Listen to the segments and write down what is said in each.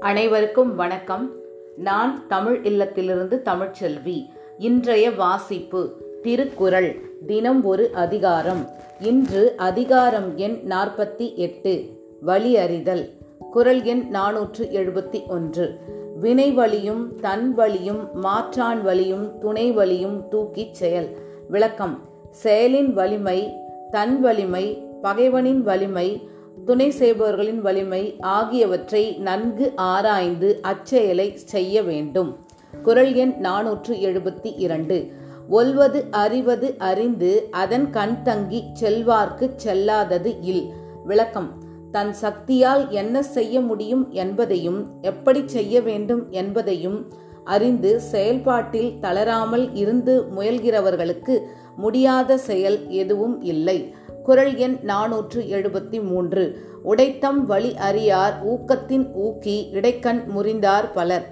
அனைவருக்கும் வணக்கம். நான் தமிழ் இல்லத்திலிருந்து தமிழ்ச்செல்வி. இன்றைய வாசிப்பு திருக்குறள் தினம் ஒரு அதிகாரம். இன்று அதிகாரம் எண் நாற்பத்தி எட்டு வழி அறிதல் குரல் எண் நானூற்று எழுபத்தி ஒன்று. வினை வழியும் தன் வழியும் மாற்றான் வழியும் துணை வழியும் தூக்கிச் செயல். விளக்கம். செயலின் வலிமை தன் வலிமை பகைவனின் வலிமை துணை செய்பவர்களின் வலிமை ஆகியவற்றை நன்கு ஆராய்ந்து அச்செயலை செய்ய வேண்டும். குரல் எண் நானூற்று எழுபத்தி இரண்டு. ஒல்வது அறிவது அறிந்து அதன் கண் தங்கி செல்வார்க்கு செல்லாதது இல். விளக்கம். தன் சக்தியால் என்ன செய்ய முடியும் என்பதையும் எப்படி செய்ய வேண்டும் என்பதையும் அறிந்து செயல்பாட்டில் தளராமல் இருந்து முயல்கிறவர்களுக்கு முடியாத செயல் எதுவும் இல்லை. குரல் எண் நானூற்று எழுபத்தி மூன்று. உடைத்தம் வழி அறியார் ஊக்கத்தின் ஊக்கி இடைக்கண் முறிந்தார் பலர்.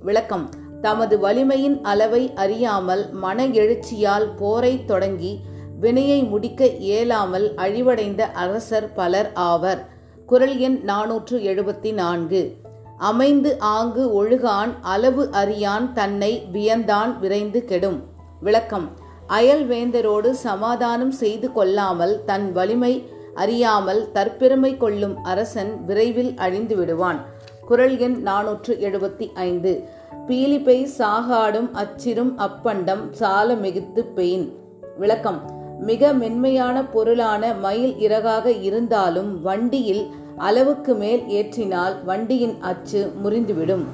விளக்கம். தமது வலிமையின் அளவை அறியாமல் மன எழுச்சியால் போரை தொடங்கி வினையை முடிக்க இயலாமல் அழிவடைந்த அரசர் பலர் ஆவர். குரல் எண் நானூற்று எழுபத்தி நான்கு. அமைந்து ஆங்கு ஒழுகான் அளவு அறியான் தன்னை வியந்தான் விரைந்து கெடும். விளக்கம். அயல் வேந்தரோடு சமாதானம் செய்து கொள்ளாமல் தன் வலிமை அறியாமல் தற்பெருமை கொள்ளும் அரசன் விரைவில் அழிந்து விடுவான். குரல் எண் நானூற்று எழுபத்தி ஐந்து. பீலிப்பை சாகாடும் அச்சிரும் அப்பண்டம் சால மிகுத்து பெயின். விளக்கம். மிக மென்மையான பொருளான மயில் இறகாக இருந்தாலும் வண்டியில் அளவுக்கு மேல் ஏற்றினால் வண்டியின் அச்சு முறிந்துவிடும்.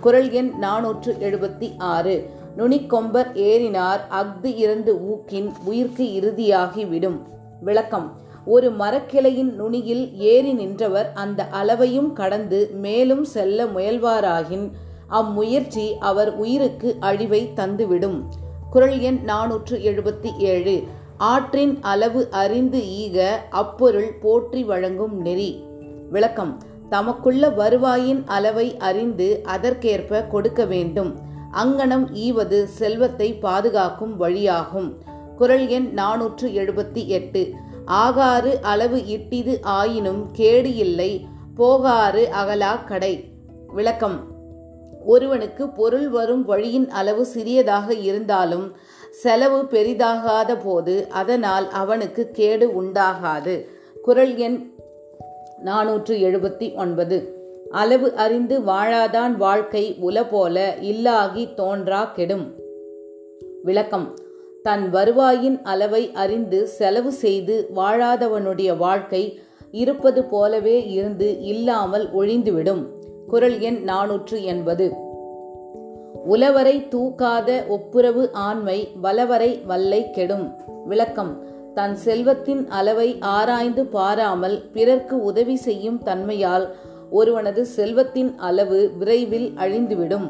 குரல் எண் நானூற்று எழுபத்தி ஆறு. நுனிக்கொம்பர் ஏறினார் அஃது இறந்து ஊக்கின் உயிர்க்கு இறுதியாகி விடும் விளக்கம். ஒரு மரக்கிளையின் நுனியில் ஏறி நின்றவர் அந்த அளவையும் கடந்து மேலும் செல்ல முயல்வாராகின் அம்முயற்சி அவர் உயிருக்கு அழிவை தந்துவிடும். குரல் எண் நானூற்று எழுபத்தி ஏழு. ஆற்றின் அளவு அறிந்து ஈக அப்பொருள் போற்றி வழங்கும் நெறி. விளக்கம். தமக்குள்ள வருவாயின் அளவை அறிந்து அதற்கேற்ப கொடுக்க வேண்டும். அங்கனம் ஈவது செல்வத்தை பாதுகாக்கும் வழியாகும். குரல் எண் நானூற்று எழுபத்தி எட்டு. ஆகாறு அளவு இட்டிது ஆயினும் கேடு இல்லை. போகாறு அகலா கடை. விளக்கம். ஒருவனுக்கு பொருள் வரும் வழியின் அளவு சிறியதாக இருந்தாலும் செலவு பெரிதாகாத போது அதனால் அவனுக்கு கேடு உண்டாகாது. குரல் எண் நாநூற்று எழுபத்தி ஒன்பது அளவு அறிந்து வாழாதான் வாழ்க்கை உல போல இல்லாகி தோன்றா கெடும். விளக்கம். தன் வருவாயின் அளவை அறிந்து செலவு செய்து வாழாதவனுடைய வாழ்க்கை இருப்பது போலவே இருந்து இல்லாமல் ஒழிந்துவிடும். குரல் எண் நானூற்று எண்பது உலவரை தூக்காத ஒப்புரவு ஆண்மை வலவரை வல்லை கெடும். விளக்கம். தன் செல்வத்தின் அளவை ஆராய்ந்து பாராமல் பிறர்க்கு உதவி செய்யும் தன்மையால் ஒருவனது செல்வத்தின் அளவு விரைவில் அழிந்துவிடும்.